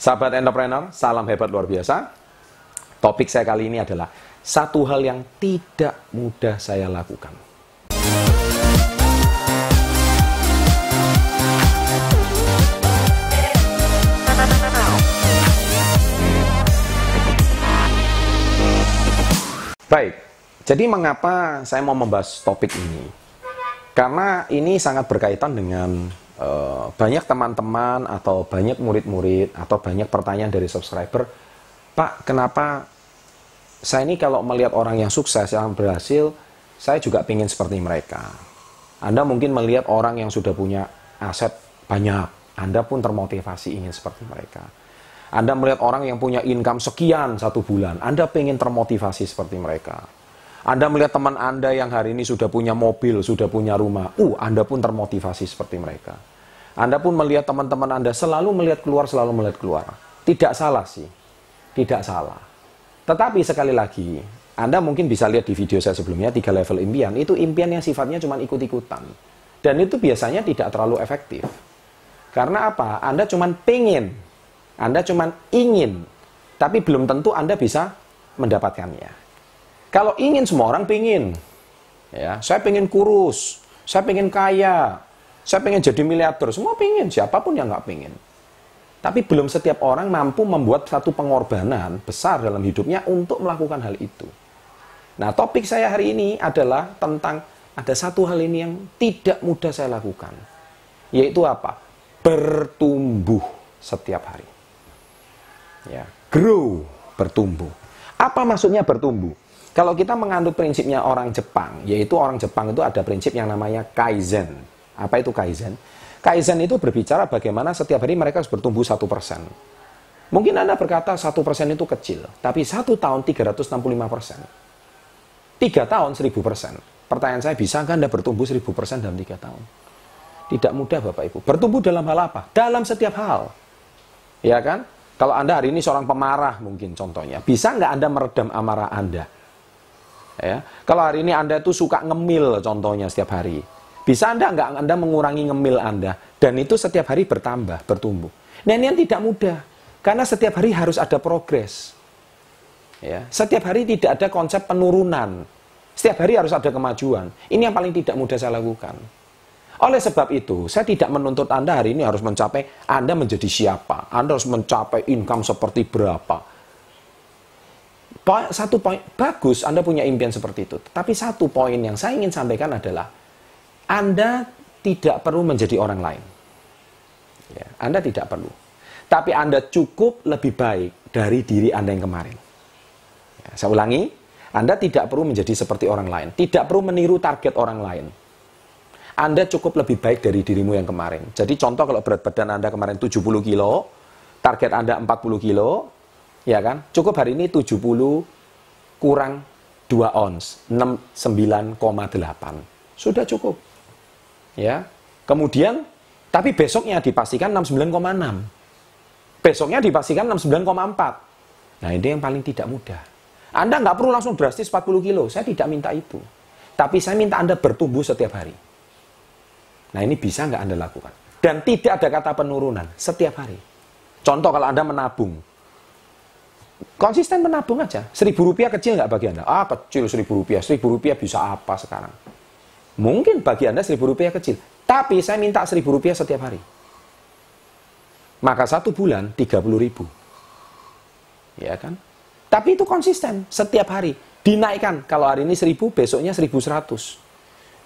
Sahabat entrepreneur, salam hebat luar biasa. Topik saya kali ini adalah satu hal yang tidak mudah saya lakukan. Baik, jadi mengapa saya mau membahas topik ini? Karena ini sangat berkaitan dengan uh, banyak teman-teman atau banyak murid-murid atau banyak pertanyaan dari subscriber, Pak, kenapa saya ini kalau melihat orang yang sukses, yang berhasil, saya juga ingin seperti mereka. Anda mungkin melihat orang yang sudah punya aset banyak, Anda pun termotivasi ingin seperti mereka. Anda melihat orang yang punya income sekian satu bulan, Anda pengen termotivasi seperti mereka. Anda melihat teman Anda yang hari ini sudah punya mobil, sudah punya rumah, uh, Anda pun termotivasi seperti mereka. Anda pun melihat teman-teman Anda selalu melihat keluar, selalu melihat keluar. Tidak salah sih, tidak salah. Tetapi sekali lagi, Anda mungkin bisa lihat di video saya sebelumnya, tiga level impian, itu impian yang sifatnya cuma ikut-ikutan. Dan itu biasanya tidak terlalu efektif. Karena apa? Anda cuma pengen, Anda cuma ingin, tapi belum tentu Anda bisa mendapatkannya. Kalau ingin semua orang pingin. Ya, saya pengen kurus, saya pengen kaya, saya pengen jadi miliarder, semua pingin, siapa pun yang nggak pingin. Tapi belum setiap orang mampu membuat satu pengorbanan besar dalam hidupnya untuk melakukan hal itu. Nah, topik saya hari ini adalah tentang ada satu hal ini yang tidak mudah saya lakukan. Yaitu apa? Bertumbuh setiap hari. Ya, grow, bertumbuh. Apa maksudnya bertumbuh? Kalau kita mengandung prinsipnya orang Jepang, yaitu orang Jepang itu ada prinsip yang namanya kaizen. Apa itu kaizen? Kaizen itu berbicara bagaimana setiap hari mereka harus bertumbuh satu persen. Mungkin Anda berkata satu persen itu kecil, tapi satu tahun 365 persen. Tiga tahun 1000 persen. Pertanyaan saya, bisa nggak Anda bertumbuh 1000 persen dalam tiga tahun? Tidak mudah Bapak Ibu. Bertumbuh dalam hal apa? Dalam setiap hal. Ya kan? Kalau Anda hari ini seorang pemarah mungkin contohnya, bisa nggak Anda meredam amarah Anda? Ya. Kalau hari ini Anda itu suka ngemil contohnya setiap hari. Bisa Anda nggak Anda mengurangi ngemil Anda? Dan itu setiap hari bertambah, bertumbuh. Nah ini yang tidak mudah. Karena setiap hari harus ada progres. Ya. Setiap hari tidak ada konsep penurunan. Setiap hari harus ada kemajuan. Ini yang paling tidak mudah saya lakukan. Oleh sebab itu, saya tidak menuntut Anda hari ini harus mencapai Anda menjadi siapa. Anda harus mencapai income seperti berapa satu poin bagus Anda punya impian seperti itu. Tapi satu poin yang saya ingin sampaikan adalah Anda tidak perlu menjadi orang lain. Ya, anda tidak perlu. Tapi Anda cukup lebih baik dari diri Anda yang kemarin. Ya, saya ulangi, Anda tidak perlu menjadi seperti orang lain. Tidak perlu meniru target orang lain. Anda cukup lebih baik dari dirimu yang kemarin. Jadi contoh kalau berat badan Anda kemarin 70 kilo, target Anda 40 kilo, ya kan? Cukup hari ini 70 kurang 2 ons, 69,8. Sudah cukup. Ya. Kemudian tapi besoknya dipastikan 69,6. Besoknya dipastikan 69,4. Nah, ini yang paling tidak mudah. Anda nggak perlu langsung drastis 40 kilo. Saya tidak minta itu. Tapi saya minta Anda bertumbuh setiap hari. Nah, ini bisa nggak Anda lakukan? Dan tidak ada kata penurunan setiap hari. Contoh kalau Anda menabung, konsisten menabung aja. Seribu rupiah kecil nggak bagi Anda? Ah, kecil seribu rupiah. Seribu rupiah bisa apa sekarang? Mungkin bagi Anda seribu rupiah kecil. Tapi saya minta seribu rupiah setiap hari. Maka satu bulan tiga puluh ribu. Ya kan? Tapi itu konsisten setiap hari. Dinaikkan. Kalau hari ini seribu, besoknya seribu seratus.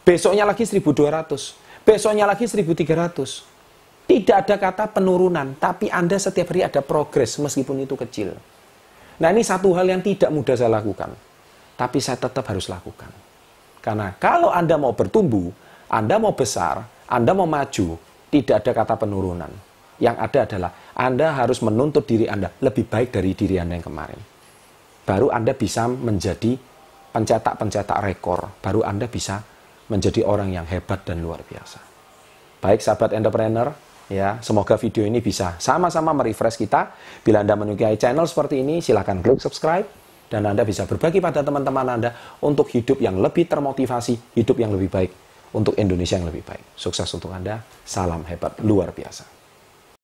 Besoknya lagi seribu dua ratus. Besoknya lagi seribu tiga ratus. Tidak ada kata penurunan, tapi Anda setiap hari ada progres meskipun itu kecil. Nah ini satu hal yang tidak mudah saya lakukan. Tapi saya tetap harus lakukan. Karena kalau Anda mau bertumbuh, Anda mau besar, Anda mau maju, tidak ada kata penurunan. Yang ada adalah Anda harus menuntut diri Anda lebih baik dari diri Anda yang kemarin. Baru Anda bisa menjadi pencetak-pencetak rekor. Baru Anda bisa menjadi orang yang hebat dan luar biasa. Baik sahabat entrepreneur, Ya, semoga video ini bisa sama-sama merefresh kita. Bila Anda menyukai channel seperti ini, silahkan klik subscribe dan Anda bisa berbagi pada teman-teman Anda untuk hidup yang lebih termotivasi, hidup yang lebih baik untuk Indonesia yang lebih baik. Sukses untuk Anda. Salam hebat luar biasa.